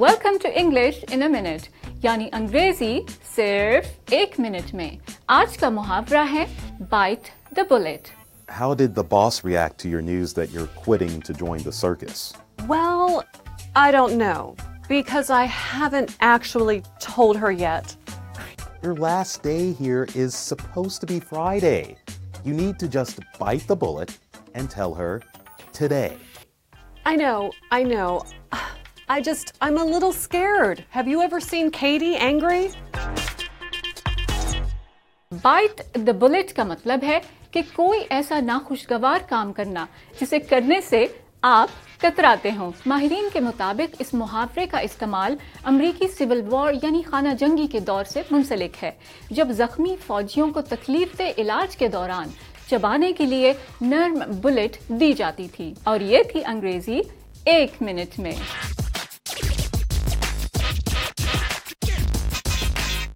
Welcome to English in minute یعنی انگریزی صرف ایک منٹ میں آج کا محاورہ ہے bite the bullet I just, I'm a little scared. Have you ever seen Katie angry? مطلب ہے کہ کوئی ایسا ناخوشگوار کام کرنا جسے اس محاورے کا استعمال امریکی سول وار یعنی خانہ جنگی کے دور سے منسلک ہے جب زخمی فوجیوں کو تکلیف علاج کے دوران چبانے کے لیے نرم بلٹ دی جاتی تھی اور یہ تھی انگریزی ایک منٹ میں